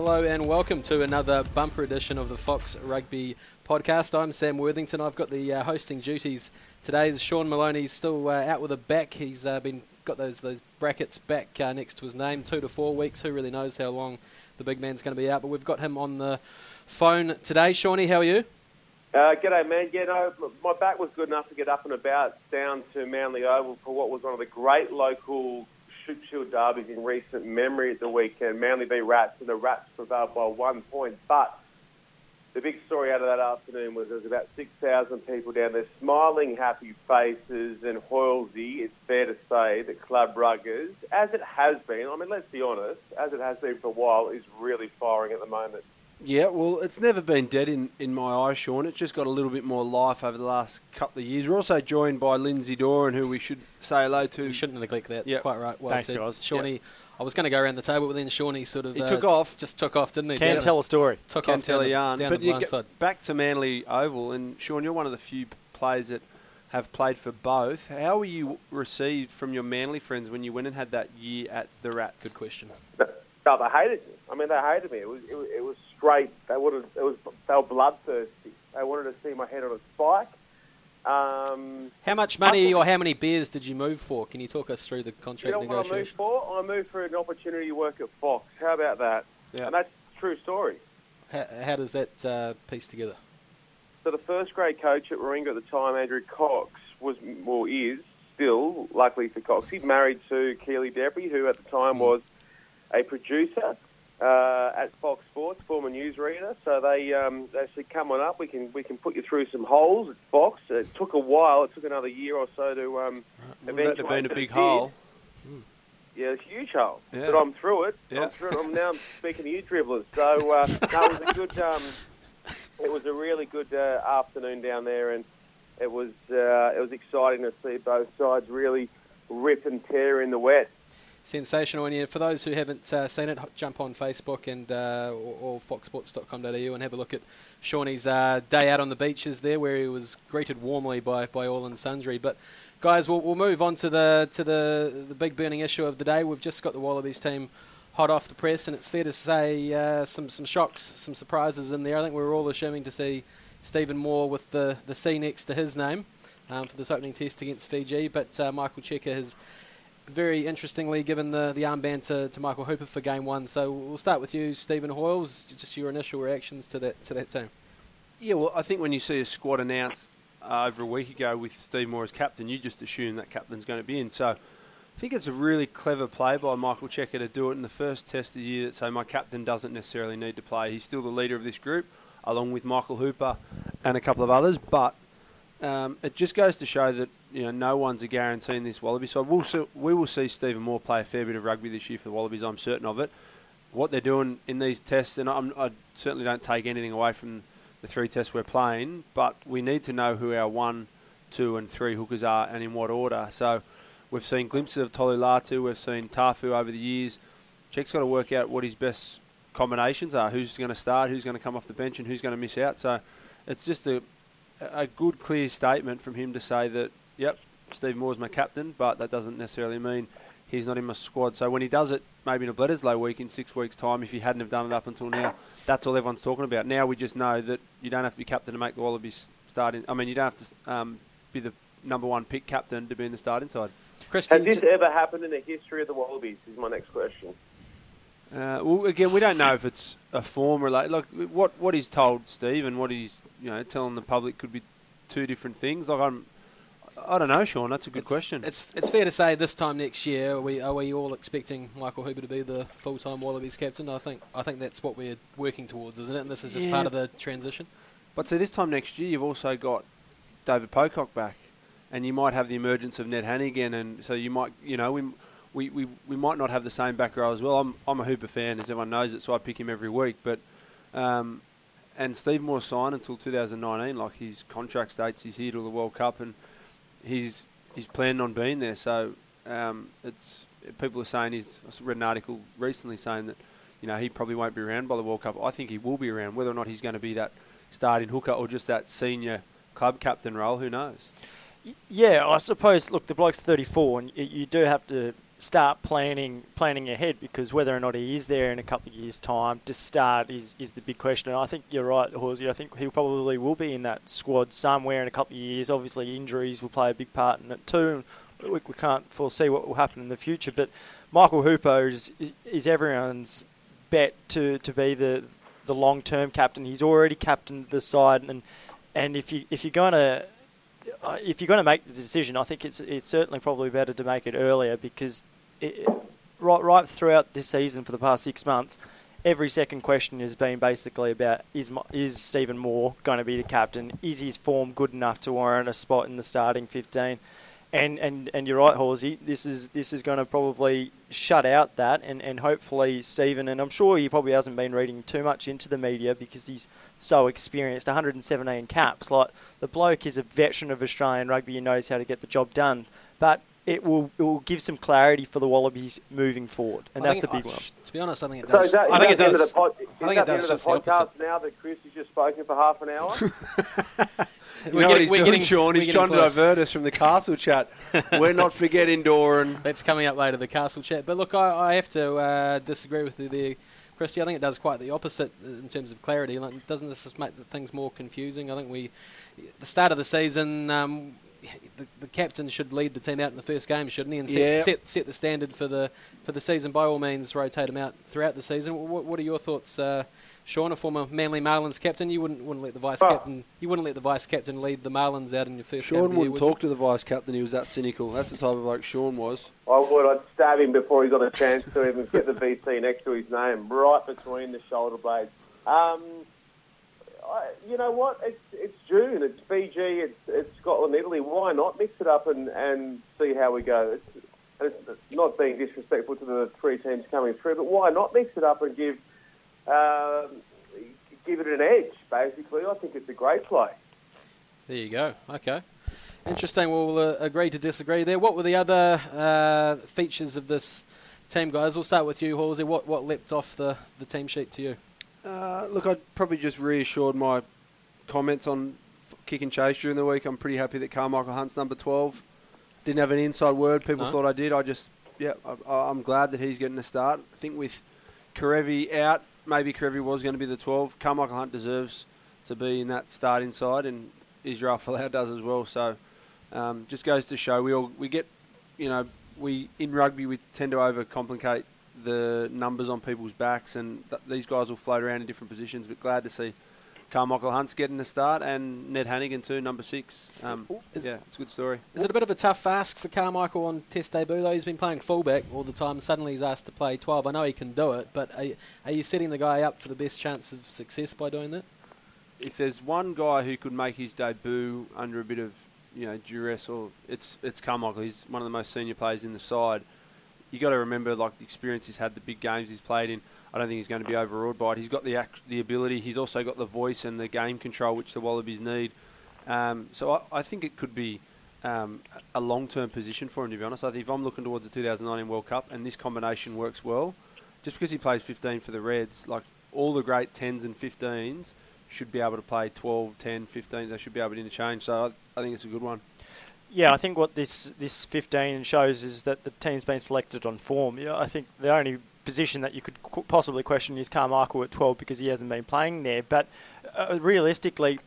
Hello and welcome to another bumper edition of the Fox Rugby podcast. I'm Sam Worthington. I've got the uh, hosting duties today. Sean Maloney's still uh, out with a back. He's uh, been got those those brackets back uh, next to his name, two to four weeks. Who really knows how long the big man's going to be out? But we've got him on the phone today. Shawnee, how are you? Uh, g'day, man. Yeah, no, my back was good enough to get up and about down to Manly Oval for what was one of the great local Shield derbies in recent memory at the weekend. Manly v Rats, and the Rats prevailed by one point. But the big story out of that afternoon was there was about 6,000 people down there, smiling, happy faces, and Hoilesy, it's fair to say that Club Ruggers, as it has been, I mean, let's be honest, as it has been for a while, is really firing at the moment. Yeah, well, it's never been dead in, in my eyes, Sean. It's just got a little bit more life over the last couple of years. We're also joined by Lindsay Doran, who we should say hello to. We shouldn't neglect that. Yep. Quite right. Well Thanks, said. guys. Shawnee, Yep. I was going to go around the table, but then Shawnee sort of He uh, took off. Just took off, didn't he? Can Down- tell a story. Took Can off tell down a yarn. down but the you blind get side. back to Manly Oval, and Sean, you're one of the few players that have played for both. How were you received from your Manly friends when you went and had that year at the Rats? Good question. No, they hated me. I mean, they hated me. It was, it was, it was straight. They wanted, it was, they were bloodthirsty. They wanted to see my head on a spike. Um, How much money or how many beers did you move for? Can you talk us through the you contract know what I moved for? I moved for an opportunity to work at Fox. How about that? Yeah. And that's a true story. How, how does that uh, piece together? So the first grade coach at Warringah at the time, Andrew Cox, was well is still, luckily for Cox, he's married to Keely Debry, who at the time was a producer uh, at Fox Sports, former newsreader. So they um, they said, "Come on up, we can we can put you through some holes at Fox." It took a while; it took another year or so to um, that have been a big hole? Yeah, it's a huge hole. Yeah. But I'm through it. Yeah. I'm through it. I'm now speaking to you dribblers. So uh, it was a good. Um, it was a really good uh, afternoon down there, and it was uh, it was exciting to see both sides really rip and tear in the wet. Sensational. And for those who haven't uh, seen it, jump on Facebook and uh, or, or foxsports.com.au and have a look at Shawnee's uh, day out on the beaches there, where he was greeted warmly by, by all and sundry. But guys, we'll, we'll move on to the to the the big burning issue of the day. We've just got the Wallabies team hot off the press, and it's fair to say uh, some some shocks, some surprises in there. I think we were all assuming to see Stephen Moore with the the C next to his name um, for this opening test against Fiji, but uh, Michael Cheika has very interestingly given the, the armband to, to Michael Hooper for game one. So we'll start with you, Stephen Hoiles. Just your initial reactions to that to that team. Yeah, well, I think when you see a squad announced uh, over a week ago with Steve Moore as captain, you just assume that captain's going to be in. So I think it's a really clever play by Michael Cheika to do it in the first test of the year that say my captain doesn't necessarily need to play. He's still the leader of this group, along with Michael Hooper and a couple of others. But um, it just goes to show that you know no one's a guarantee in this Wallaby side. We'll see, we will see Stephen Moore play a fair bit of rugby this year for the Wallabies. I'm certain of it. What they're doing in these tests, and I'm, I certainly don't take anything away from the three tests we're playing, but we need to know who our one, two, and three hookers are and in what order. So we've seen glimpses of Tolu Latu, we've seen Tafu over the years. Check's got to work out what his best combinations are, who's going to start, who's going to come off the bench, and who's going to miss out. So it's just a, a good, clear statement from him to say that, yep, Steve Moore's my captain, but that doesn't necessarily mean he's not in my squad. So when he does it, maybe in a Bledisloe week in six weeks' time, if he hadn't have done it up until now, that's all everyone's talking about. Now we just know that you don't have to be captain to make the Wallabies start in. I mean, you don't have to um, be the number one pick captain to be in the starting side. Christian, Has this ever happened in the history of the Wallabies? Is my next question. Uh, well, again, we don't know if it's a form related. Like what what he's told Steve and what he's you know telling the public could be two different things. Like I'm, I don't know, Sean. That's a good it's, question. It's it's fair to say this time next year, are we are we all expecting Michael Hooper to be the full time Wallabies captain? I think I think that's what we're working towards, isn't it? And this is just Yeah. part of the transition. But so this time next year, you've also got David Pocock back, and you might have the emergence of Ned Hanigan, and so you might, you know, we, we, we, we might not have the same back row as well. I'm, I'm a Hooper fan, as everyone knows it, so I pick him every week. But um, and Steve Moore signed until 2019, like his contract states he's here to the World Cup, and he's he's planning on being there. So um, it's people are saying he's. I read an article recently saying that you know he probably won't be around by the World Cup. I think he will be around. Whether or not he's going to be that starting hooker or just that senior club captain role, who knows? Yeah, I suppose. Look, the bloke's 34, and you, you do have to start planning planning ahead because whether or not he is there in a couple of years' time to start is, is the big question. And I think you're right, Horsey. I think he probably will be in that squad somewhere in a couple of years. Obviously, injuries will play a big part in it too. We, we can't foresee what will happen in the future, but Michael Hooper is is everyone's bet to, to be the the long term captain. He's already captained the side, and and if you if you're going to if you're going to make the decision, I think it's it's certainly probably better to make it earlier because it, right right throughout this season for the past six months, every second question has been basically about is is Stephen Moore going to be the captain? Is his form good enough to warrant a spot in the starting fifteen? And, and, and you're right, Horsey. This is this is going to probably shut out that, and, and hopefully Stephen. And I'm sure he probably hasn't been reading too much into the media because he's so experienced. 117 caps, like the bloke is a veteran of Australian rugby and knows how to get the job done. But it will it will give some clarity for the Wallabies moving forward, and I that's the big it- one. To be honest, I think it does. is that, I think it that the end of does. the pod, I think it does end just the the podcast opposite. now that Chris has just spoken for half an hour? You know what he's doing, Sean? we're He's getting trying to divert us from the castle chat. We're not forgetting Doran. That's coming up later, the castle chat. But look, I, I have to uh, disagree with you there, Christy. I think it does quite the opposite in terms of clarity. Like, doesn't this just make things more confusing? I think we, the start of the season, um, the, the captain should lead the team out in the first game, shouldn't he? And set, Yeah. set, set the standard for the for the season. By all means, rotate him out throughout the season. What, what are your thoughts, uh, Sean, a former Manly Marlins captain? You wouldn't wouldn't let the vice Oh. captain you wouldn't let the vice captain lead the Marlins out in your first game. Sean of the year, wouldn't would you? talk to the vice captain. He was that cynical. That's the type of like Sean was. I would. I'd stab him before he got a chance to even get the VC next to his name, right between the shoulder blades. Um, You know what? It's it's June. It's Fiji. It's it's Scotland, Italy. Why not mix it up and, and see how we go? It's, it's not being disrespectful to the three teams coming through, but why not mix it up and give um, give it an edge? Basically, I think it's a great play. There you go. Okay. Interesting. We'll uh, agree to disagree there. What were the other uh, features of this team, guys? We'll start with you, Halsey. What what leapt off the, the team sheet to you? Uh, look, I probably just reassured my comments on f- kick and chase during the week. I'm pretty happy that Karmichael Hunt's number 12. Didn't have an inside word. People No. thought I did. I just, yeah, I, I'm glad that he's getting a start. I think with Kerevi out, maybe Kerevi was going to be the 12. Karmichael Hunt deserves to be in that start inside, and Israel Folau does as well. So um, just goes to show we all we get, you know, we in rugby we tend to overcomplicate the numbers on people's backs, and th- these guys will float around in different positions. But glad to see Karmichael Hunt's getting the start, and Ned Hanigan too, number six. Um, Is- yeah, it's a good story. Is it a bit of a tough ask for Karmichael on Test debut though? He's been playing fullback all the time. Suddenly he's asked to play 12. I know he can do it, but are, you- are you setting the guy up for the best chance of success by doing that? If there's one guy who could make his debut under a bit of you know duress, or it's it's Karmichael. He's one of the most senior players in the side. You got to remember like the experience he's had, the big games he's played in. I don't think he's going to be overawed by it. He's got the act, the ability. He's also got the voice and the game control which the Wallabies need. Um, so I, I think it could be um, a long-term position for him. To be honest, I think if I'm looking towards the 2019 World Cup and this combination works well, just because he plays 15 for the Reds, like all the great 10s and 15s should be able to play 12, 10, 15. They should be able to interchange. So I, I think it's a good one. Yeah, I think what this this 15 shows is that the team's been selected on form. Yeah, I think the only position that you could possibly question is Karmichael at 12 because he hasn't been playing there. But uh, realistically,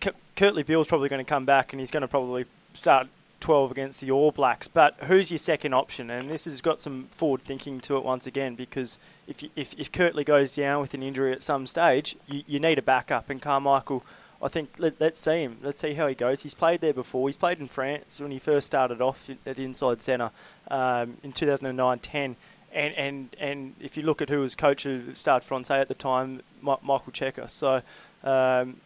K- Kurtley Beale's probably going to come back and he's going to probably start 12 against the All Blacks. But who's your second option? And this has got some forward thinking to it once again because if you, if if Kurtley goes down with an injury at some stage, you, you need a backup, and Karmichael. I think let, let's see him. Let's see how he goes. He's played there before. He's played in France when he first started off at inside centre um, in 2009-10. And, and and if you look at who was coach of Stade Francais at the time, Michael Cheika. So um,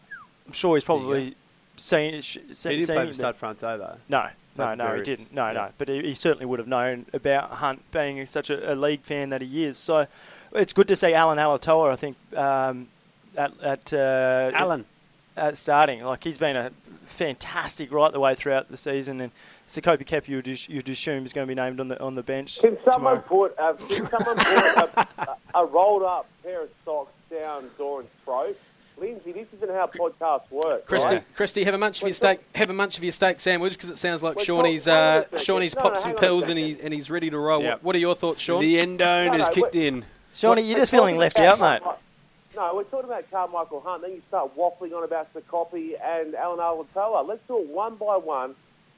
I'm sure he's probably seen, sh- He seen, didn't seen play him for there. Stade Francais though. No, no, Like no, he Barrett's. didn't. No, no. But he, he certainly would have known about Hunt being such a, a league fan that he is. So it's good to see Allan Alaalatoa, I think, um, at, at uh, Alan. At starting. Like he's been a fantastic right the way throughout the season, and Sekope Kepu you'd, you'd assume is going to be named on the on the bench Can someone tomorrow. put uh, can someone put a, a, a rolled up pair of socks down Doran's throat? Lindsay, this isn't how podcasts work. Christy, right? Christy, have a munch of your steak. Have a munch of your steak sandwich because it sounds like We're Shawnee's. talk- hang on Uh. Shawnee's No, popped no, some hang on a pills and he's and he's ready to roll. Yep. What, what are your thoughts, Sean? The endone No, has no, kicked in. Shawnee, you're just feeling left out, mate. No, we're talking about Karmichael Hunt. Then you start waffling on about Sekope and Allan Alaalatoa. Let's do it one by one.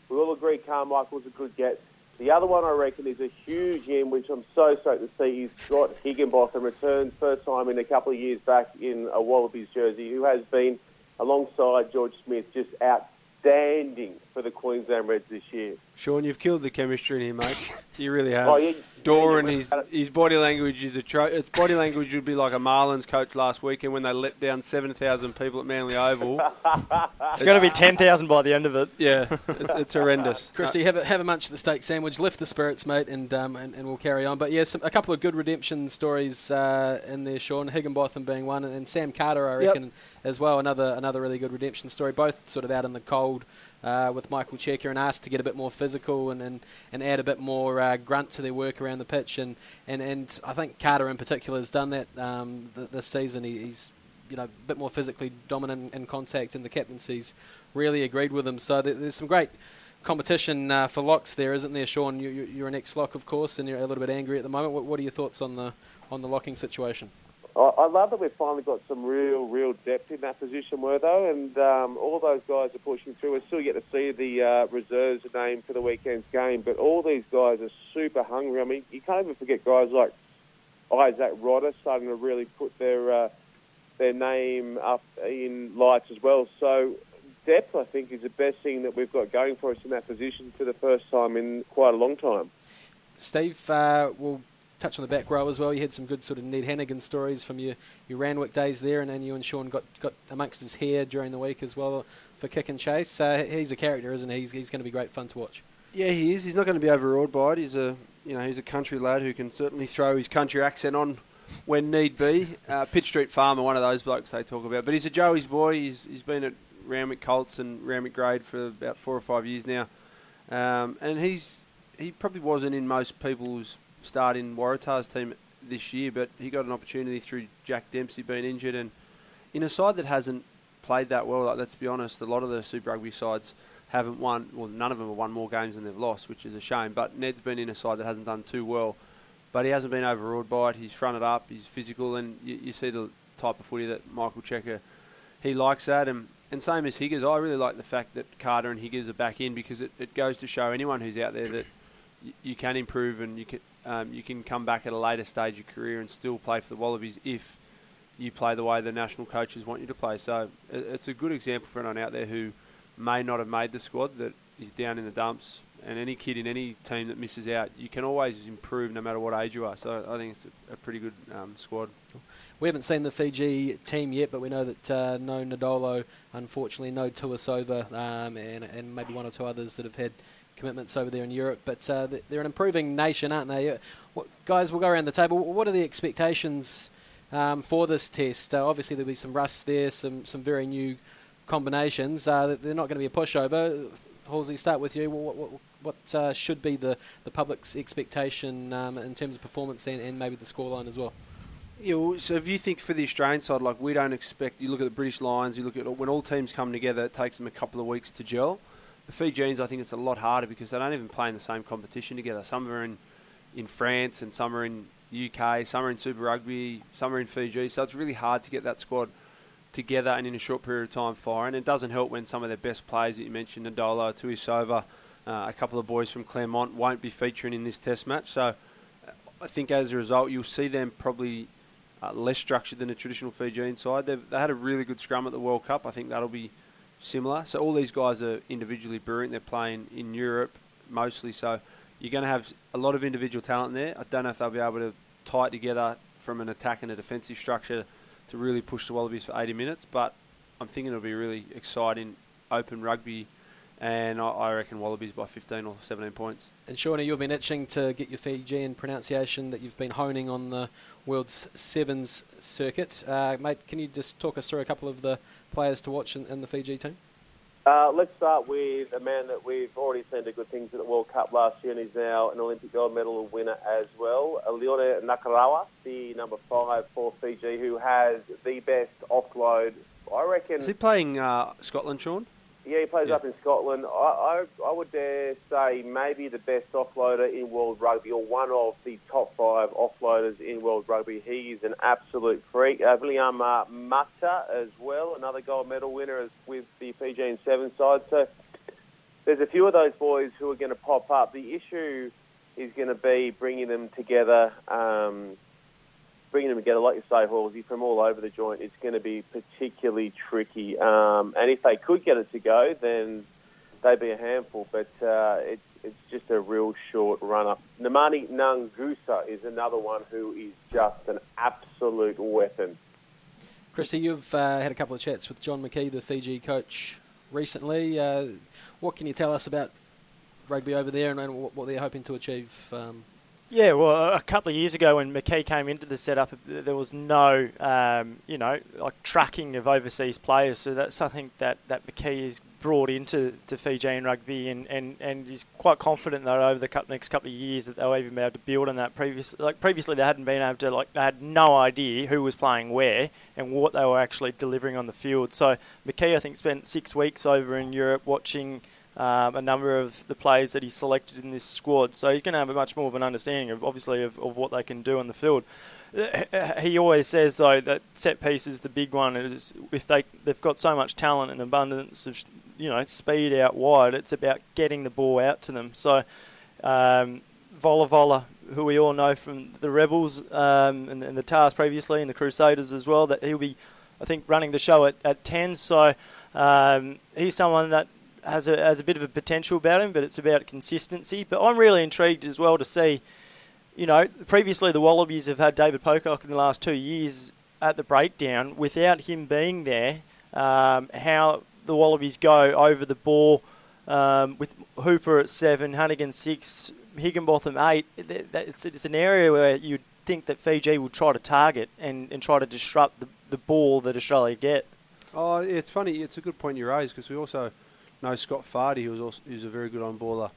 We all agree Karmichael's a good get. The other one I reckon is a huge in, which I'm so stoked to see. He's got Higginbotham returns first time in a couple of years back in a Wallabies jersey, who has been alongside George Smith just outstanding for the Queensland Reds this year. Sean, you've killed the chemistry in here, mate. You really have. Oh, yeah, Dora yeah, and his, his body language is a tro- its body language would be like a Marlins coach last weekend when they let down seven thousand people at Manly Oval. It's going to be 10,000 by the end of it. yeah, it's, it's horrendous. Christy, have a, have a munch of the steak sandwich, lift the spirits, mate, and um, and, and we'll carry on. But yeah, some, a couple of good redemption stories uh, in there, Sean. Higginbotham being one, and, and Sam Carter, I Yep. reckon, as well. Another another really good redemption story. Both sort of out in the cold. Uh, with Michael Cheika and asked to get a bit more physical and, and, and add a bit more uh, grunt to their work around the pitch and, and, and I think Carter in particular has done that um, th- this season. He, he's you know a bit more physically dominant in contact, and the captaincy's really agreed with him. So there, there's some great competition uh, for locks there, isn't there, Sean? You, you're an ex-lock, of course, and you're a little bit angry at the moment. What, what are your thoughts on the on the locking situation? I, love that we've finally got some real, real depth in that position, Wortho, and um, all those guys are pushing through. We still get to see the uh, reserves named for the weekend's game, but all these guys are super hungry. I mean, you can't even forget guys like Izack Rodda starting to really put their uh, their name up in lights as well. So depth, I think, is the best thing that we've got going for us in that position for the first time in quite a long time. Steve, uh, we'll touch on the back row as well. You had some good sort of Ned Hanigan stories from your, your Randwick days there, and then you and Sean got, got amongst his hair during the week as well for kick and chase. Uh, he's a character, isn't he? He's, he's going to be great fun to watch. Yeah, he is. He's not going to be overawed by it. He's a you know he's a country lad who can certainly throw his country accent on when need be. Uh, Pitt Street Farmer, one of those blokes they talk about. But he's a Joey's boy. He's he's been at Randwick Colts and Randwick Grade for about four or five years now, um, and he's he probably wasn't in most people's starting Waratahs team this year, but he got an opportunity through Jack Dempsey being injured and in a side that hasn't played that well. Like, let's be honest, a lot of the Super Rugby sides haven't won. Well, none of them have won more games than they've lost, which is a shame. But Ned's been in a side that hasn't done too well, but he hasn't been overawed by it. He's fronted up. He's physical, and you, you see the type of footy that Michael Cheika he likes that. And and same as Higgins, I really like the fact that Carter and Higgers are back in because it, it goes to show anyone who's out there that y- you can improve and you can um, you can come back at a later stage of your career and still play for the Wallabies if you play the way the national coaches want you to play. So it's a good example for anyone out there who may not have made the squad that is down in the dumps. And any kid in any team that misses out, you can always improve no matter what age you are. So I think it's a, a pretty good um, squad. We haven't seen the Fiji team yet, but we know that uh, no Nadolo, unfortunately, no Tuisova, um, and, and maybe one or two others that have had commitments over there in Europe. But uh, they're an improving nation, aren't they? Uh, What, guys, we'll go around the table. What are the expectations um, for this test? Uh, obviously, there'll be some rust there, some some very new combinations. Uh, they're not going to be a pushover. Halsey, start with you. What, what, what uh, should be the, the public's expectation um, in terms of performance and, and maybe the scoreline as well? Yeah, well, so if you think for the Australian side, like we don't expect, you look at the British Lions, you look at when all teams come together, it takes them a couple of weeks to gel. The Fijians, I think it's a lot harder because they don't even play in the same competition together. Some are in, in France and some are in UK, some are in Super Rugby, some are in Fiji. So it's really hard to get that squad together and in a short period of time firing. It doesn't help when some of their best players that you mentioned, Nadolo, Tuisova, uh, a couple of boys from Clermont won't be featuring in this test match. So uh, I think as a result, you'll see them probably uh, less structured than a traditional Fijian side. They've, they had a really good scrum at the World Cup. I think that'll be similar. So all these guys are individually brilliant. They're playing in Europe mostly. So you're going to have a lot of individual talent there. I don't know if they'll be able to tie it together from an attack and a defensive structure to really push the Wallabies for 80 minutes. But I'm thinking it'll be really exciting, open rugby, and I, I reckon Wallabies by 15 or 17 points. And Shawnee, you've been itching to get your Fijian pronunciation that you've been honing on the World's Sevens circuit. Uh, mate, can you just talk us through a couple of the players to watch in, in the Fiji team? Uh, let's start with a man that we've already seen do good things at the World Cup last year, and he's now an Olympic gold medal winner as well. Leone Nakarawa, the number five for Fiji, who has the best offload I reckon. Is he playing uh, Scotland, Sean? Yeah, he plays Yeah. up in Scotland. I, I, I would dare say maybe the best offloader in world rugby, or one of the top five offloaders in world rugby. He is an absolute freak. Uh, William uh, Mata as well, another gold medal winner as, with the Fijian Seven side. So there's a few of those boys who are going to pop up. The issue is going to be bringing them together. Um, bringing them together, like you say, Halsey, from all over the joint, it's going to be particularly tricky. Um, and if they could get it to go, then they'd be a handful. But uh, it's it's just a real short run up. Namani Nangusa is another one who is just an absolute weapon. Christy, you've uh, had a couple of chats with John McKee, the Fiji coach, recently. Uh, what can you tell us about rugby over there and, what they're hoping to achieve? Um, Yeah, well, a couple of years ago when McKee came into the setup, there was no, um, you know, like tracking of overseas players. So that's something that, that McKee has brought into to Fijian rugby, and, and, and he's quite confident that over the next couple of years that they'll even be able to build on that. Previous, like previously, they hadn't been able to, like, they had no idea who was playing where and what they were actually delivering on the field. So McKee, I think, spent six weeks over in Europe watching um, a number of the players that he selected in this squad. So he's going to have a much more of an understanding of obviously of, of what they can do on the field. Uh, He always says though that set piece is the big one. It is if they they've got so much talent and abundance of you know speed out wide, it's about getting the ball out to them. So um, Volavola, who we all know from the Rebels um, and, and the Tahs previously, and the Crusaders as well, that he'll be, I think, running the show at, at 10. So um, he's someone that has a, has a bit of a potential about him, but it's about consistency. But I'm really intrigued as well to see, you know, previously the Wallabies have had David Pocock in the last two years at the breakdown. Without him being there, um, how the Wallabies go over the ball um, with Hooper at seven, Hanigan six, Higginbotham eight. It's, it's an area where you'd think that Fiji will try to target and, and try to disrupt the, the ball that Australia get. Oh, it's funny. It's a good point you raised because we also know Scott Fardy, who's also who's a very good on baller.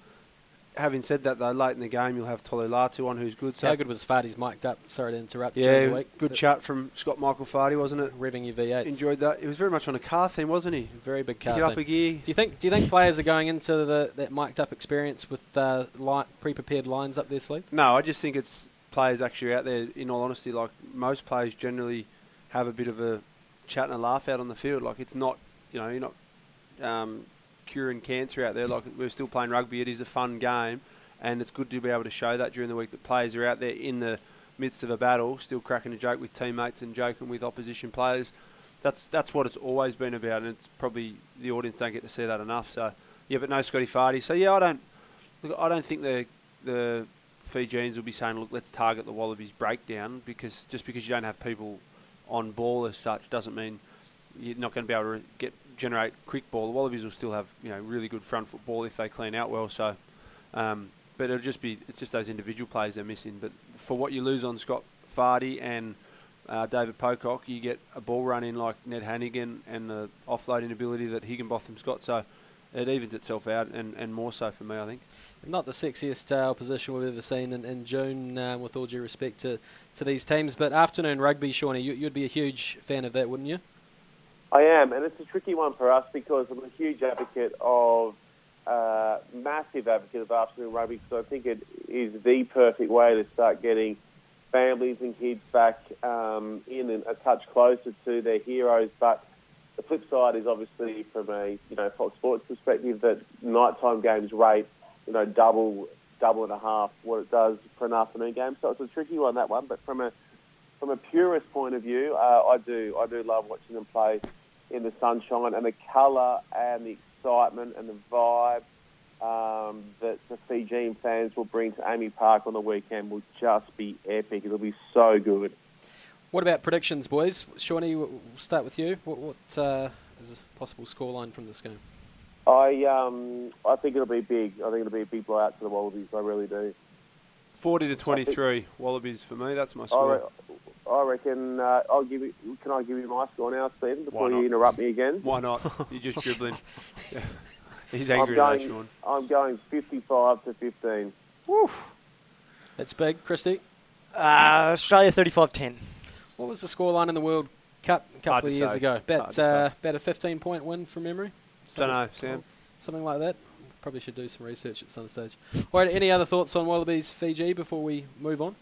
Having said that, though, late in the game you'll have Tolu Latu on, who's good. So how good was Fardy's mic'd up? Sorry to interrupt. yeah, week. good But chat from Scott Michael Fardy, wasn't it? Revving your V8. Enjoyed that. It was very much on a car theme, wasn't he? Very big Pick car. it up a gear. Do you think? Do you think players are going into the that mic'd up experience with uh, li- pre-prepared lines up their sleeve? No, I just think it's players actually out there. In all honesty, like most players generally have a bit of a chat and a laugh out on the field. Like it's not, you know, you're not um, curing cancer out there. Like we're still playing rugby. It is a fun game, and it's good to be able to show that during the week that players are out there in the midst of a battle, still cracking a joke with teammates and joking with opposition players. That's that's what it's always been about, and it's probably the audience don't get to see that enough. So yeah, but no Scotty Fardy. So yeah, I don't look. I don't think the the Fijians will be saying, look, let's target the Wallabies breakdown because just because you don't have people on ball as such doesn't mean you're not going to be able to get generate quick ball. The Wallabies will still have you know really good front football if they clean out well. So, um, but it'll just be it's just those individual players they're missing. But for what you lose on Scott Fardy and uh, David Pocock, you get a ball run in like Ned Hanigan and the offloading ability that Higginbotham's got. So it evens itself out, and, and more so for me, I think. Not the sexiest uh, opposition we've ever seen in, in June, um, with all due respect to, to these teams. But afternoon rugby, Shawnee, you, you'd be a huge fan of that, wouldn't you? I am, and it's a tricky one for us because I'm a huge advocate of, uh, massive advocate of afternoon rugby because I think it is the perfect way to start getting families and kids back um, in and a touch closer to their heroes. But the flip side is obviously from a you know Fox Sports perspective that nighttime games rate you know double double and a half what it does for an afternoon game. So it's a tricky one that one. But from a from a purist point of view, uh, I do I do love watching them play in the sunshine and the colour and the excitement and the vibe um, that the Fijian fans will bring to AAMI Park on the weekend will just be epic. It'll be so good. What about predictions, boys? Shawnee, we'll we'll start with you. What, what uh, is a possible scoreline from this game? I um, I think it'll be big. I think it'll be a big blowout for the Wallabies. I really do. 40 to 23 Wallabies for me. That's my score. re- I reckon. Uh, I'll give you. Can I give you my score now, Stephen, before you interrupt me again? Why not? You're just dribbling. Yeah. He's I'm angry today, going. Sean. I'm going 55 to 15. That's big. Christy, Uh, Australia 35 10. what was the scoreline in the World Cup, a couple to of years say. ago. Hard About, uh, about a 15 point win from memory. Don't know, Sam. Something like that. Probably should do some research at some stage. All right, any other thoughts on Wallabies Fiji before we move on?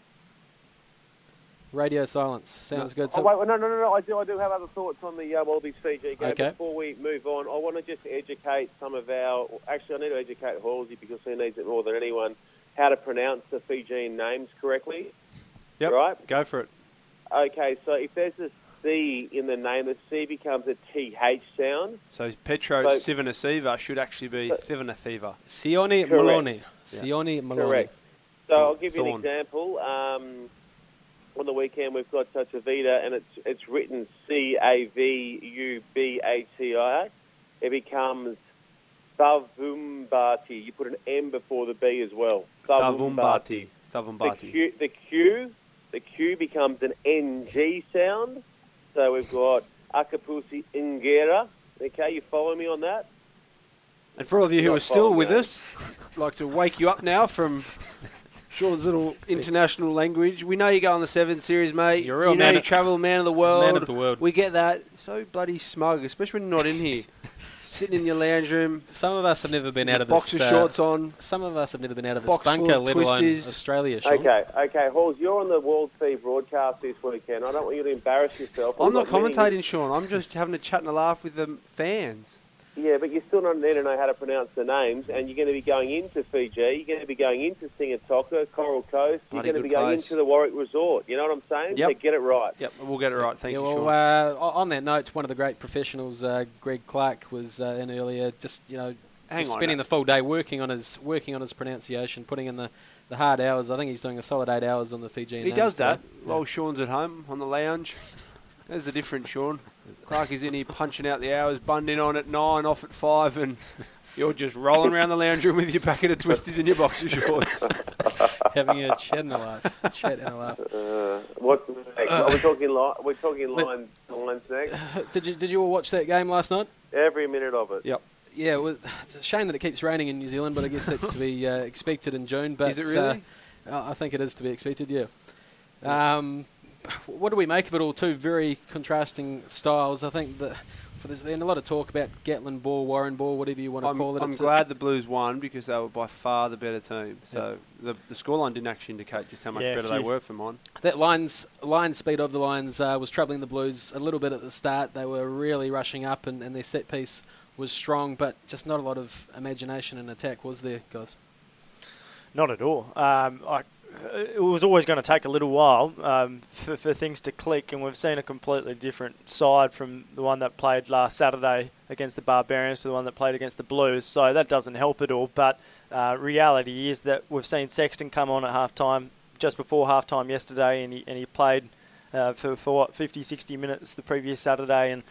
Radio silence. Sounds good. Oh, So- wait, no, no, no, no. I do, I do have other thoughts on the uh, Wallabies Fiji game. Okay. Before we move on, I want to just educate some of our. Actually, I need to educate Halsey because he needs it more than anyone. How to pronounce the Fijian names correctly. Yep. Right. Go for it. Okay, so if there's a C in the name, the C becomes a TH sound. So Petro So- Sivanasiva should actually be But- Sivanasiva. Sione Correct. Maloney. Sione Maloney. Correct. So I'll give you an example. Um, on the weekend, we've got uh, Tavita, and it's it's written C A V U B A T I. It becomes Savumbati. You put an M before the B as well. Savumbati. The Savumbati. Q, the Q, the Q becomes an NG sound. So we've got Akapusi Ingera. Okay, you follow me on that? And for all of you who are still with us, I'd like to wake you up now from Sean's little international language. We know you go on the Seven Series, mate. You're a real you know man you of- travel man of the world. Man of the world. We get that. So bloody smug, especially when you're not in here. Sitting in your lounge room, Some of us have never been out of boxer this. uh, shorts on. Some of us have never been out of this box bunker, of let alone. Australia. Sean. Okay, okay, Halls, you're on the World Feed broadcast this weekend. I don't want you to embarrass yourself. I'm We've not got many- commentating, Sean. I'm just having a chat and a laugh with the fans. Yeah, but you're still not there to know how to pronounce the names, and you're going to be going into Fiji. You're going to be going into Singatoka, Coral Coast. You're Bloody going to be good going place. into the Warwick Resort. You know what I'm saying? Yep. So get it right. Yep, we'll get it right. Thank yeah, you, well, Sean. uh, on that note, one of the great professionals, uh, Greg Clark, was uh, in earlier. Just you know, Hang just spending now. the full day working on his working on his pronunciation, putting in the, the hard hours. I think he's doing a solid eight hours on the Fijian. He names does that today. while Sean's at home on the lounge. There's a difference, Sean. Clark is in here punching out the hours, bunned in on at nine, off at five, and you're just rolling around the lounge room with your packet of twisties and your boxer shorts. having a chat and a laugh, a chat and a laugh. Uh, what's next? Are we talking li- We're talking Let- lines, lines next. Did you did you all watch that game last night? Every minute of it. Yep. Yeah, it was, it's a shame that it keeps raining in New Zealand, but I guess that's to be uh, expected in June. But Is it really? Uh, I think it is to be expected. Yeah. Um, what do we make of it all? Two very contrasting styles. I think that for there's been a lot of talk about Gatland ball, Warren ball, whatever you want to I'm, call it. I'm It's a- glad the Blues won because they were by far the better team. So the, the scoreline didn't actually indicate just how much Yeah, better they were for mine. that lines line speed of the lines uh, was troubling the Blues a little bit at the start. They were really rushing up, and, and their set piece was strong, but just not a lot of imagination and attack was there, guys. Not at all. Um, I, it was always going to take a little while um, for, for things to click, and we've seen a completely different side from the one that played last Saturday against the Barbarians to the one that played against the Blues. So that doesn't help at all. But uh, reality is that we've seen Sexton come on at half time, just before half time yesterday, and he, and he played uh, for, for what, 50, 60 minutes the previous Saturday. And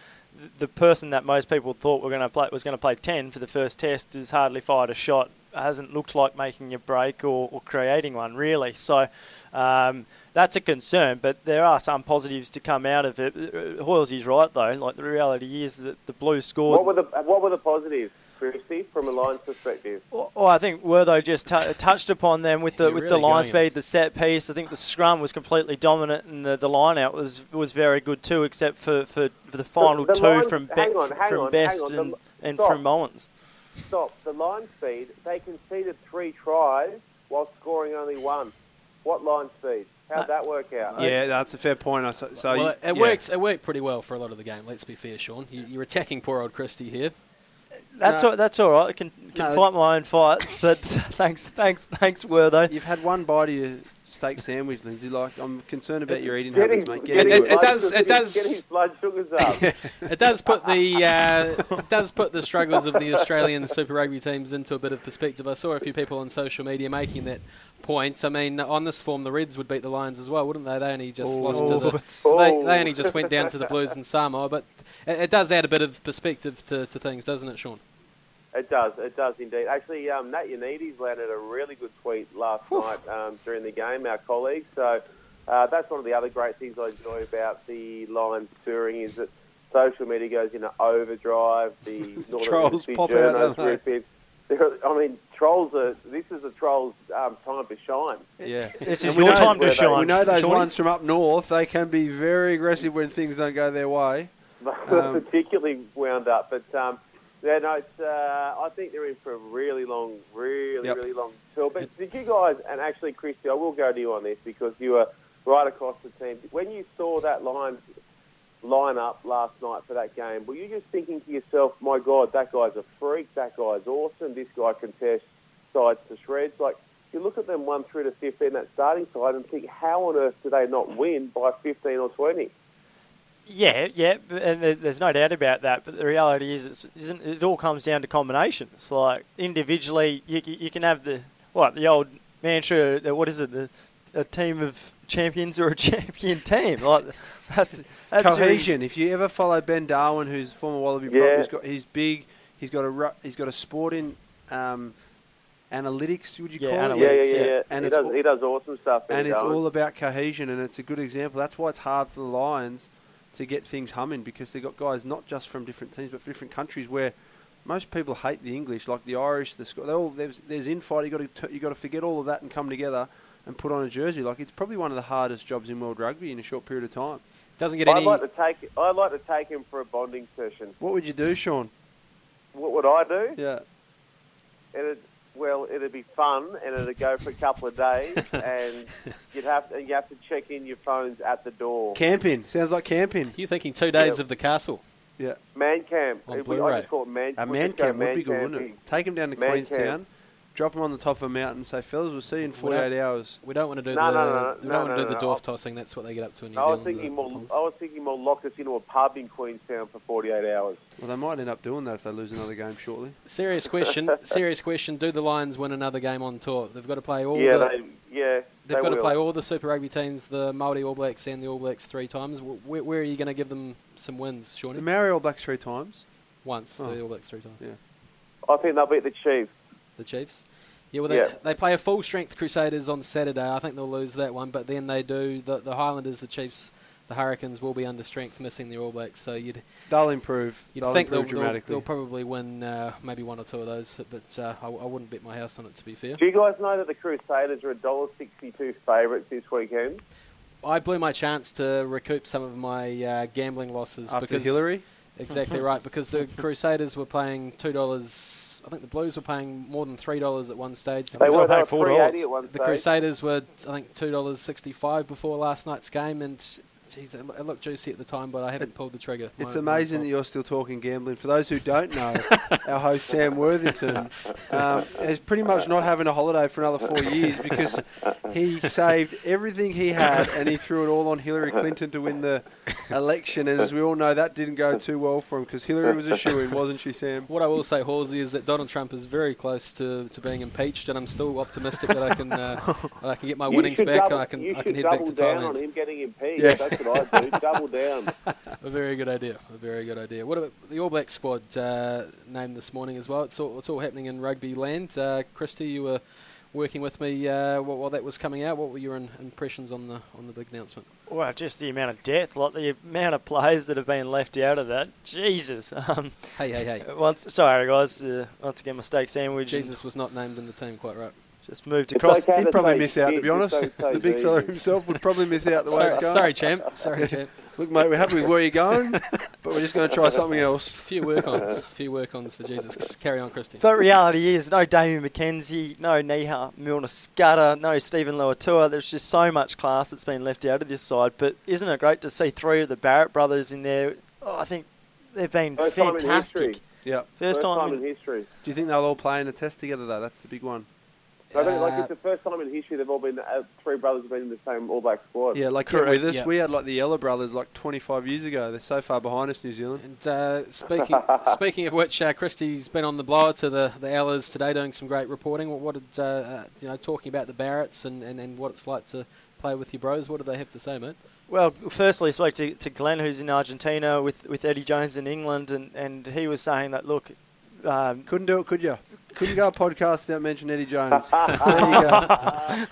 the person that most people thought were going to play was going to play 10 for the first test has hardly fired a shot hasn't looked like making a break or, or creating one really so um, that's a concern but there are some positives to come out of it Uh, Hoilesy's right though like the reality is that the Blues scored What were the What were the positives, Christy, from a lines perspective? Well, well, I think Wortho just t- touched upon them with the You're with really the line going speed, the set piece. I think the scrum was completely dominant, and the, the line out was was very good too, except for, for, for the final the two lines- from Be- on, from on, Best on, and, the- and from Mullins. Stop. The line speed, they conceded three tries while scoring only one. What line speed? How'd Uh, that work out? Yeah, that's a fair point. I So, so well, it, it yeah. works. It worked pretty well for a lot of the game. Let's be fair, Sean. You, you're attacking poor old Christie here. That's No. all, that's all right. I can can No. fight my own fights, but thanks thanks thanks Wortho. You've had one bite of your steak sandwich, Lindsay. Like, I'm concerned about your eating Get habits, his- mate. get Get it- it, it does- sugars- it does- Get his blood sugars up. It does put the uh, it does put the struggles of the Australian Super Rugby teams into a bit of perspective. I saw a few people on social media making that point. I mean, on this form, the Reds would beat the Lions as well, wouldn't they? They only just lost to Oh, the. it's- They, Oh. they only just went down to the Blues and Samoa, but it, it does add a bit of perspective to, to things, doesn't it, Sean? It does, it does indeed. Actually, um, Nat Yanides landed a really good tweet last night um, during the game, our colleague. So uh, that's one of the other great things I enjoy about the Lions touring is that social media goes into overdrive. The Northern Trolls Hemisphere pop out, journos don't they? rip it. I mean, trolls are. This is a troll's um, time to shine. Yeah. This is we your know- time to we shine. We know those Shawnee. ones from up north, they can be very aggressive when things don't go their way. Um, particularly wound up. But um, yeah, no, it's, uh, I think they're in for a really long, really, Yep. really long tour. But did you guys, and actually, Christy, I will go to you on this because you were right across the team. When you saw that line line up last night for that game, were you just thinking to yourself, "My God, that guy's a freak. That guy's awesome. This guy can tear sides to shreds." Like you look at them one through to fifteen that starting side and think, how on earth do they not win by fifteen or twenty? Yeah, yeah, and there's no doubt about that. But the reality is, it's, isn't, it all comes down to combinations. Like individually, you, you can have the what the old mantra. uh, What is it? A, a team of champions or a champion team? Like that's that's really- Cohesion. If you ever follow Ben Darwin, who's former Wallaby Yeah. prop, he's got he's big. He's got a ru- he's got a sporting um, analytics. Would you Yeah, call Yeah, it? yeah, yeah. yeah. yeah. And he it's does. all- he does awesome stuff. and Ben it's all about cohesion, and it's a good example. That's why it's hard for the Lions to get things humming because they've got guys not just from different teams but from different countries where most people hate the English, like the Irish, the Scot. they all there's there's infight. You got to you got to forget all of that and come together and put on a jersey. Like it's probably one of the hardest jobs in world rugby in a short period of time. Doesn't get any. I'd any. like to take. I'd like to take him for a bonding session. What would you do, Sean? What would I do? Yeah. It'd, well, it'd be fun, and it'd go for a couple of days, and you'd have to, you have to check in your phones at the door. Camping sounds like camping. You're thinking two days Yeah. of the castle. Yeah. Man camp. On It- we- I Blu-ray. just call it man. A man camp would man be good, wouldn't it? Take him down to Man Queenstown, camp. Drop them on the top of a mountain, and say, "Fellas, we'll see you in Well, 48 hours." We don't want to do No, the. no, no, we no, don't want no, to do no, the dwarf tossing. That's what they get up to in New I was Zealand. thinking more. I was thinking more. Lock us into a pub in Queenstown for 48 hours. Well, they might end up doing that if they lose another game shortly. Serious question. serious question. Do the Lions win another game on tour? They've got to play all. yeah, the, they. Yeah, They've they got to play all the Super Rugby teams, the Māori All Blacks and the All Blacks three times. Where, where are you going to give them some wins, The Shawnee? Maori All Blacks three times. Once, Oh. the All Blacks three times. Yeah. I think they'll beat the Chiefs. The Chiefs. Yeah, well, they, Yeah. they play a full strength Crusaders on Saturday. I think they'll lose that one, but then they do the, the Highlanders, the Chiefs, the Hurricanes will be under strength, missing their All Blacks. So you'd They'll improve. you'd they'll think they'll, improve they'll, they'll probably win uh, maybe one or two of those, but uh, I, I wouldn't bet my house on it. To be fair, Do you guys know that the Crusaders are a dollar sixty-two favourites this weekend? I blew my chance to recoup some of my uh, gambling losses After because Hillary, Exactly right, because the Crusaders were paying two dollars. I think the Blues were paying more than three dollars at one stage. They They'll were, paying they were $4. three eighty at one The. Crusaders were, I think, two dollars sixty-five before last night's game, and geez, it, it looked juicy at the time, but I haven't pulled the trigger. it's My- my amazing that fault. you're still talking gambling. For those who don't know, our host Sam Worthington um, is pretty much not having a holiday for another four years because he saved everything he had and he threw it all on Hillary Clinton to win the election. And as we all know, that didn't go too well for him because Hillary was a shoo-in, wasn't she, Sam? What I will say, Halsey, is that Donald Trump is very close to, to being impeached, and I'm still optimistic that I can uh, that I can get my You winnings back double, and I can you I can should head back double to down on Thailand. Him getting impeached. Yeah. That's what I do. double down. A very good idea. A very good idea. What about the All Black squad uh, named this morning as well? It's all it's all happening in rugby land. Uh, Christy, you were working with me uh, while, while that was coming out. What were your in- impressions on the on the big announcement? Well, just the amount of death, like the amount of players that have been left out of that. Jesus. Um, Hey, hey, hey! once, sorry guys, uh, once again mistake sandwich. Jesus was not named in the team quite right. Just moved across. okay He'd probably say miss out, to be honest. so- so The big fella himself would probably miss out the way Sorry, it's going. sorry, champ. Sorry, champ. Look, mate, we're happy with where you're going, but we're just going to try something else. A few work-ons. A few work-ons for Jesus. Carry on, Christy. But reality is, no Damian McKenzie, no Nehe Milner Skudder, no Steven Luatua. There's just so much class that's been left out of this side. But isn't it great to see three of the Barrett brothers in there? Oh, I think they've been First time in fantastic. Yeah. First, First time, time in- in history. Do you think they'll all play in a test together, though? That's the big one. I think, like Uh, it's the first time in history they've all been uh, three brothers have been in the same All Black squad. Yeah, like Correct, you're with us. yeah. We had like the Yellow Brothers like 25 years ago. They're so far behind us, New Zealand. And uh, speaking speaking of which, uh, Christy's been on the blower to the the Ellas today, doing some great reporting. What, what did uh, uh, you know, talking about the Barretts and, and, and what it's like to play with your bros? What did they have to say, mate? Well, firstly, I spoke to, to Glen, who's in Argentina with, with Eddie Jones in England, and, and he was saying that, look, um, Couldn't do it, could you? Couldn't go a podcast without mentioning Eddie Jones. there you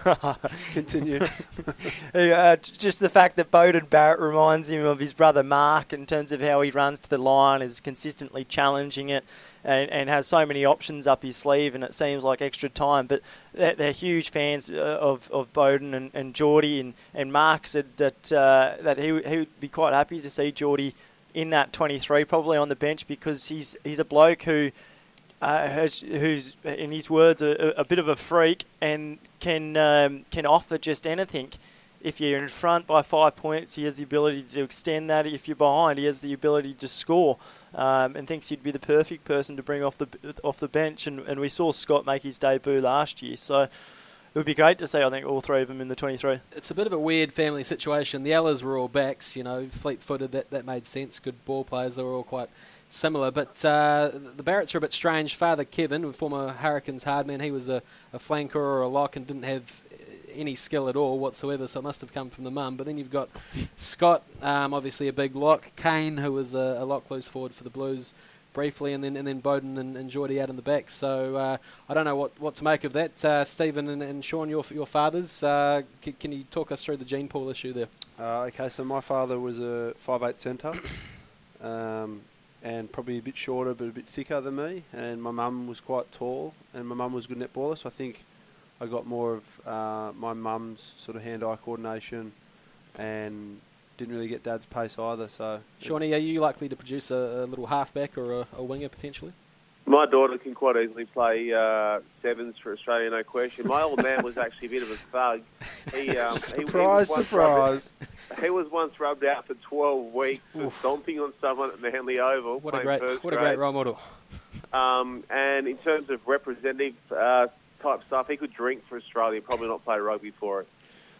go. Continue. uh, just the fact that Beauden Barrett reminds him of his brother Mark in terms of how he runs to the line, is consistently challenging it, and, and has so many options up his sleeve, and it seems like extra time. But they're, they're huge fans uh, of, of Beauden and, and Jordie, and, and Mark said that uh, that he, he would be quite happy to see Jordie in that 23, probably on the bench, because he's he's a bloke who uh, has, who's in his words a, a, bit of a freak and can um, can offer just anything. If you're in front by five points, he has the ability to extend that. If you're behind, he has the ability to score, um, and thinks he'd be the perfect person to bring off the off the bench. And, and we saw Scott make his debut last year, so it would be great to see. I think all three of them in the 23. It's a bit of a weird family situation. The Ellas were all backs, you know, fleet-footed. That that made sense. Good ball players. They were all quite similar. But uh, the Barretts are a bit strange. Father Kevin, former Hurricanes hardman, he was a, a flanker or a lock and didn't have any skill at all whatsoever, so it must have come from the mum. But then you've got Scott, um, obviously a big lock. Kane, who was a, a lock loose forward for the Blues briefly, and then and then Beauden and, and Jordie out in the back. So uh, I don't know what, what to make of that. Uh, Stephen and, and Sean, your your fathers, uh, c- can you talk us through the gene pool issue there? Uh, okay, so my father was a five eight centre. Um, and probably a bit shorter but a bit thicker than me. And my mum was quite tall, and my mum was a good netballer, so I think I got more of uh, my mum's sort of hand-eye coordination, and didn't really get dad's pace either. So, Shawnee, are you likely to produce a, a little halfback or a, a, winger potentially? My daughter can quite easily play uh, sevens for Australia, no question. My old man was actually a bit of a thug. He, um, surprise, he, he surprise. he was once rubbed out for 12 weeks for stomping on someone at Manly Oval. What a great, what a great role model. Um, and in terms of representative uh, type stuff, he could drink for Australia, probably not play rugby for it.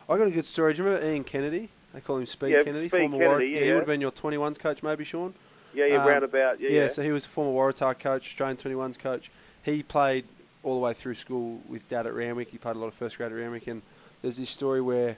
I got a good story. Do you remember Ian Kennedy? They call him Speed yeah, Kennedy, Speed former Kennedy, yeah, he would have been your 21s coach, maybe, Sean. Yeah, yeah, Um, roundabout. Yeah, yeah. so he was a former Waratah coach, Australian 21s coach. He played all the way through school with dad at Randwick. He played a lot of first grade at Randwick, and there's this story where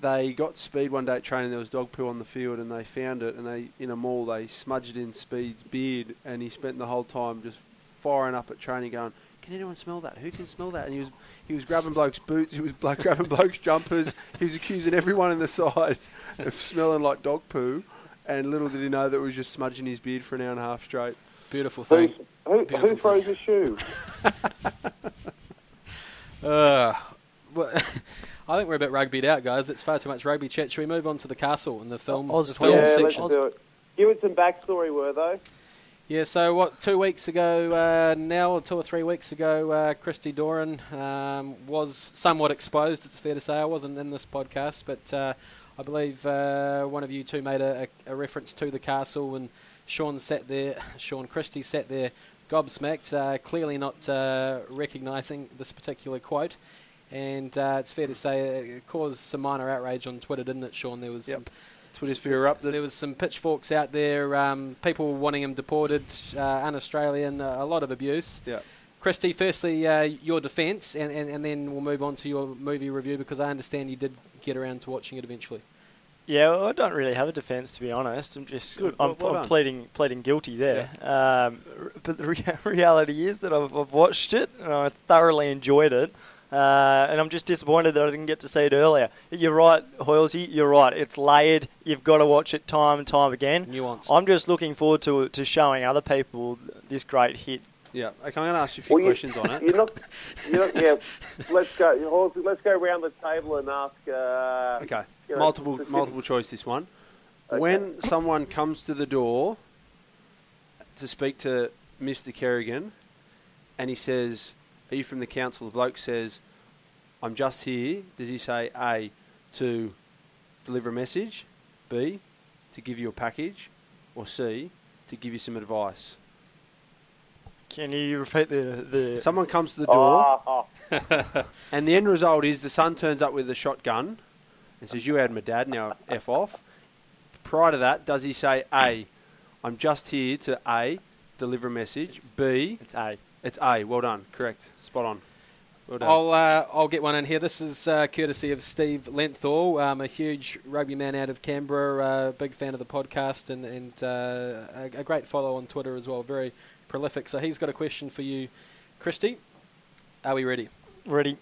they got Speed one day at training. There was dog poo on the field, and they found it. And they in a mall they smudged in Speed's beard, and he spent the whole time just firing up at training, going, "Can anyone smell that? Who can smell that?" And he was he was grabbing blokes' boots, he was like grabbing blokes' jumpers. He was accusing everyone in the side of smelling like dog poo. And little did he know that it was just smudging his beard for an hour and a half straight. Beautiful thing. who, Beautiful who throws a shoe? Uh, well, I think we're a bit rugbyed out, guys. It's far too much rugby chat. Should we move on to the castle and the film, Oz the film yeah, let's do it. Give it some backstory, Wortho. Yeah, so what? Two weeks ago, uh, now or two or three weeks ago, uh, Christy Doran um, was somewhat exposed. It's fair to say I wasn't in this podcast, but uh, I believe uh, one of you two made a, a, reference to the castle, and Sean sat there. Sean Christy sat there, gobsmacked, uh, clearly not uh, recognising this particular quote. And uh, it's fair to say it caused some minor outrage on Twitter, didn't it, Sean? There was Yep. some Twitter's sphere erupted. there was some pitchforks out there, um, people wanting him deported, uh, un-Australian, uh, a lot of abuse. Yeah. Christy, firstly, uh, your defence, and, and, and then we'll move on to your movie review because I understand you did get around to watching it eventually. Yeah, well, I don't really have a defence to be honest. I'm just Good, I'm, well- well I'm pleading pleading guilty there. Um, but the rea- reality is that I've, I've watched it and I thoroughly enjoyed it. Uh, and I'm just disappointed that I didn't get to see it earlier. You're right, Hoilesy. You're right. It's layered. You've got to watch it time and time again. Nuanced. I'm just looking forward to to showing other people this great hit. Yeah. Okay, I'm going to ask you a few Well, you- questions on it. You're not, you're not, yeah. Let's go. Hoilesy, Let's go around the table and ask. Uh, Okay. you know, multiple specific- multiple choice this one. Okay. When someone comes to the door to speak to Mr. Kerrigan and he says, Are you from the council? The bloke says, I'm just here. Does he say A to deliver a message, B to give you a package, or C to give you some advice? Can you repeat the the? Someone comes to the door Oh. And the end result is the son turns up with a shotgun and says, You had my dad, now F off. Prior to that, does he say, A, I'm just here to A, deliver a message, B, It's A. it's A, well done, correct, spot on. Well done. I'll uh, I'll get one in here. This is uh, courtesy of Steve Lenthal, um, a huge rugby man out of Canberra, uh, big fan of the podcast, and and uh, a, a great follow on Twitter as well. Very prolific. So he's got a question for you, Christy. Are we ready? Ready?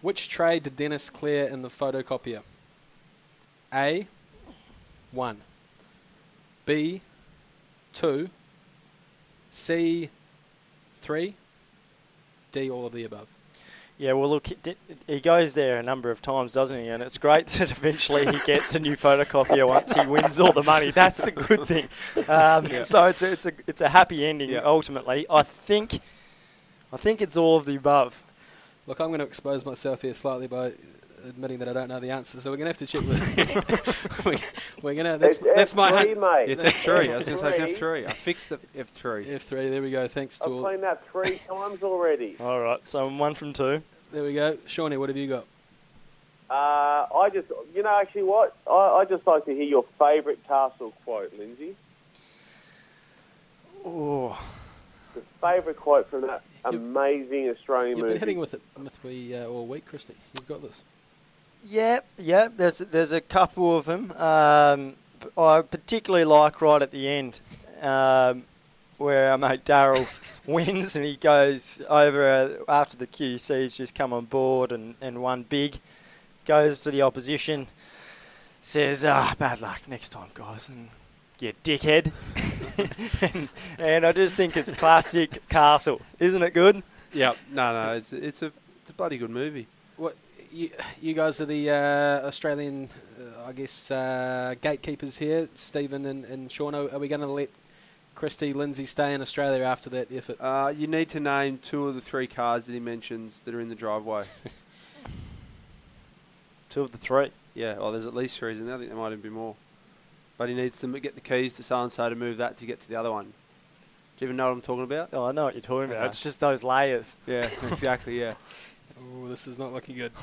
Which trade did Dennis clear in the photocopier? A. One. B. Two. C. Three. D. All of the above. Yeah, well, look, he- goes there a number of times, doesn't he? And it's great that eventually he gets a new photocopier once he wins all the money. That's the good thing. Um, Yeah. So it's a, it's a it's a happy ending Yeah. ultimately. I think, I think it's all of the above. Look, I'm going to expose myself here slightly by admitting that I don't know the answer. So we're going to have to check with. we- we're going to. That's it's that's my F3, hun- mate. It's F3. I was going to say F3. I fixed the F3. F3. There we go. Thanks to I've all. cleaned that three times already. All right, so I'm one from two. There we go. Shawnee, what have you got? Uh, I just, you know, actually, what I, I just like to hear your favourite castle quote, Lindsay. Oh, The favourite quote from that You've- amazing Australian You've movie. been hitting with it with me uh, all week, Christy. You've got this. Yep, yep. There's there's a couple of them. Um, p- I particularly like right at the end, um, where our mate Darryl wins and he goes over uh, after the QC's just come on board and, and won big, goes to the opposition, says, "Ah, bad luck next time, guys," and you dickhead. and, and I just think it's classic Castle, isn't it good? Yep. No, no. It's it's a it's a bloody good movie. What you, you guys are the uh, Australian, uh, I guess, uh, gatekeepers here, Stephen and, and Sean. Are, are we going to let Christy Lindsay stay in Australia after that effort? Uh, you need to name two of the three cars that he mentions that are in the driveway. Two of the three. Yeah, well, there's at least three, isn't? I think there might even be more. But he needs to get the keys to so and so to move that to get to the other one. Do you even know what I'm talking about? Oh, I know what you're talking about. Okay. It's just those layers. Yeah, exactly. Yeah. Oh, this is not looking good.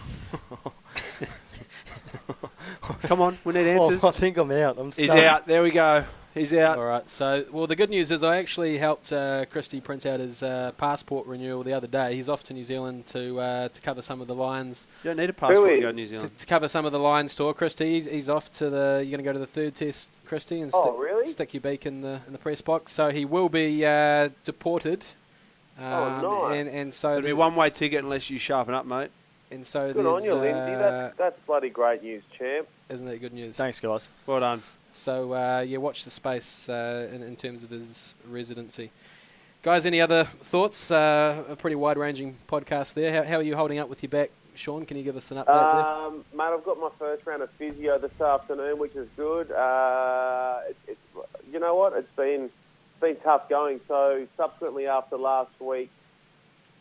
Come on, we need answers. Oh, I think I'm out. I'm He's stumped. out. There we go. He's out. All right. So, well, the good news is I actually helped uh, Christy print out his uh, passport renewal the other day. He's off to New Zealand to uh, to cover some of the Lions You don't need a passport to go to New Zealand. to cover some of the Lions tour. Christy, he's, he's off to the. You're going to go to the third test, Christy, and Oh, stick, really? stick your beak in the in the press box. So he will be uh, deported. Um, Oh, nice. And and so It'll be one way ticket unless you sharpen up, mate. And so Good on there's, you, Lindsay. uh, That's, that's bloody great news, champ. isn't that good news? Thanks, guys. Well done. So uh, yeah, watch the space uh, in, in terms of his residency. Guys, any other thoughts? Uh, a pretty wide-ranging podcast there. How, how are you holding up with your back, Sean? Can you give us an update there? Um, mate, I've got my first round of physio this afternoon, which is good. Uh, it, it's, you know what? It's been it's been tough going. So subsequently after last week,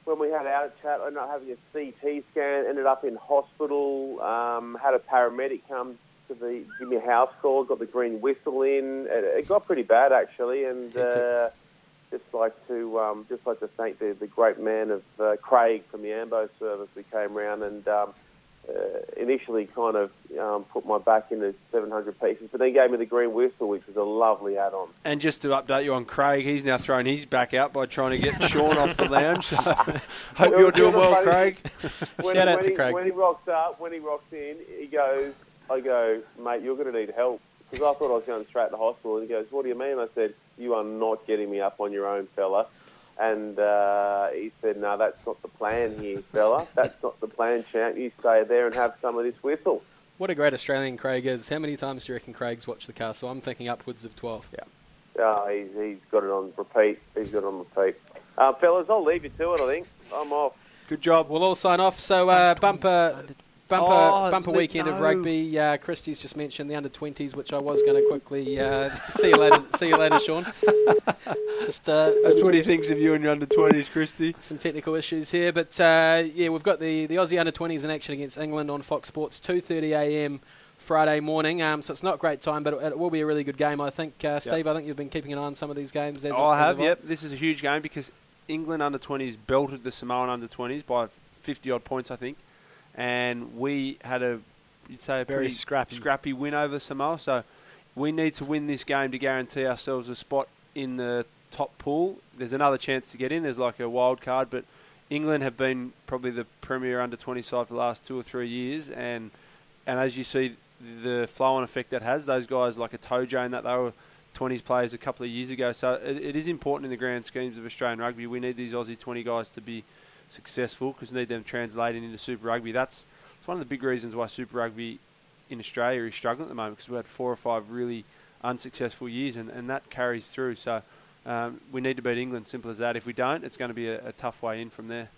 when we had our chat, I ended up having a CT scan. Ended up in hospital. Um, had a paramedic come to the give me a house call. Got the green whistle in. It, it got pretty bad actually, and. Uh, just like to um, just like to thank the, the great man of uh, Craig from the Ambo service who came round and um, uh, initially kind of um, put my back into 700 pieces, but then gave me the green whistle, which was a lovely add-on. And just to update you on Craig, he's now thrown his back out by trying to get Sean off the lounge. So hope you're doing well, Craig. When, Shout out to he, Craig. When he rocks up, when he rocks in, he goes, I go, mate, you're going to need help. Because I thought I was going straight to the hospital. And he goes, what do you mean? I said, you are not getting me up on your own, fella. And uh, he said, no, that's not the plan here, fella. That's not the plan, champ. You stay there and have some of this whistle. What a great Australian Craig is. How many times do you reckon Craig's watched the castle? I'm thinking upwards of 12. Yeah. Uh, he's, he's got it on repeat. He's got it on repeat. Uh, fellas, I'll leave you to it, I think. I'm off. Good job. We'll all sign off. So uh, bumper, bumper, Oh, bumper let- weekend of rugby. Uh, Christy's just mentioned the under twenties, which I was going to quickly uh, see you later. see you later, Sean. Just uh, That's some, what he thinks of you and your under 20s, Christy. some technical issues here, but uh, yeah, we've got the the Aussie under twenties in action against England on Fox Sports, two thirty a.m. Friday morning. Um, so it's not a great time, but it, it will be a really good game. I think, uh, Steve. I think you've been keeping an eye on some of these games. As Oh, I as have, I. yep. This is a huge game because England under 20s belted the Samoan under 20s by 50 odd points, I think. And we had a, you'd say, a Very pretty scrappy. scrappy win over Samoa. So we need to win this game to guarantee ourselves a spot in the top pool. There's another chance to get in. There's like a wild card, but England have been probably the premier under 20 side for the last two or three years, and and as you see the flow on effect that has, those guys like a Tojo and that they were 20s players a couple of years ago. So it, it is important in the grand schemes of Australian rugby. We need these Aussie 20 guys to be successful because we need them translating into Super Rugby. That's, that's one of the big reasons why Super Rugby in Australia is struggling at the moment because we had four or five really unsuccessful years and, and that carries through. So um, we need to beat England, simple as that. If we don't, it's going to be a, a tough way in from there.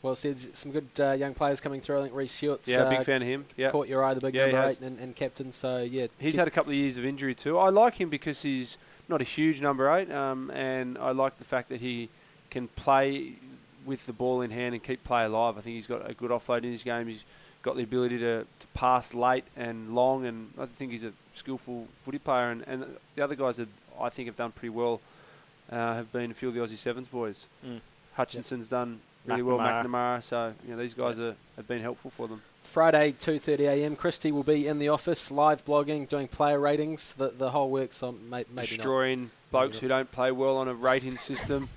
Well said. Some good uh, young players coming through. I think Reece Stewart's Yeah, uh, big fan of him. Yeah. caught your eye, the big Yeah, number eight and, and captain. So yeah, He's had a couple of years of injury too. I like him because he's not a huge number eight, um, and I like the fact that he can play with the ball in hand and keep play alive. I think he's got a good offload in his game. He's got the ability to, to pass late and long, and I think he's a skillful footy player. And, and the other guys that I think have done pretty well uh, have been a few of the Aussie Sevens boys. Mm. Hutchinson's done really well, McNamara. McNamara. So you know these guys are, have been helpful for them. Friday, 2:30 a.m. Christy will be in the office, live blogging, doing player ratings, the the whole works. So may, maybe not. Destroying blokes who don't play well on a rating system.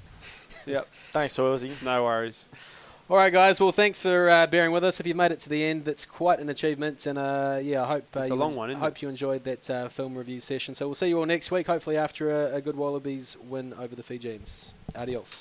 yep, Thanks, Hoilesy. no worries. All right, guys. Well, thanks for uh, bearing with us. If you made it to the end, that's quite an achievement. And uh, yeah, I hope uh, It's a you long one, I isn't hope you enjoyed that uh, film review session. So we'll see you all next week. Hopefully after a, a good Wallabies win over the Fijians. Adios.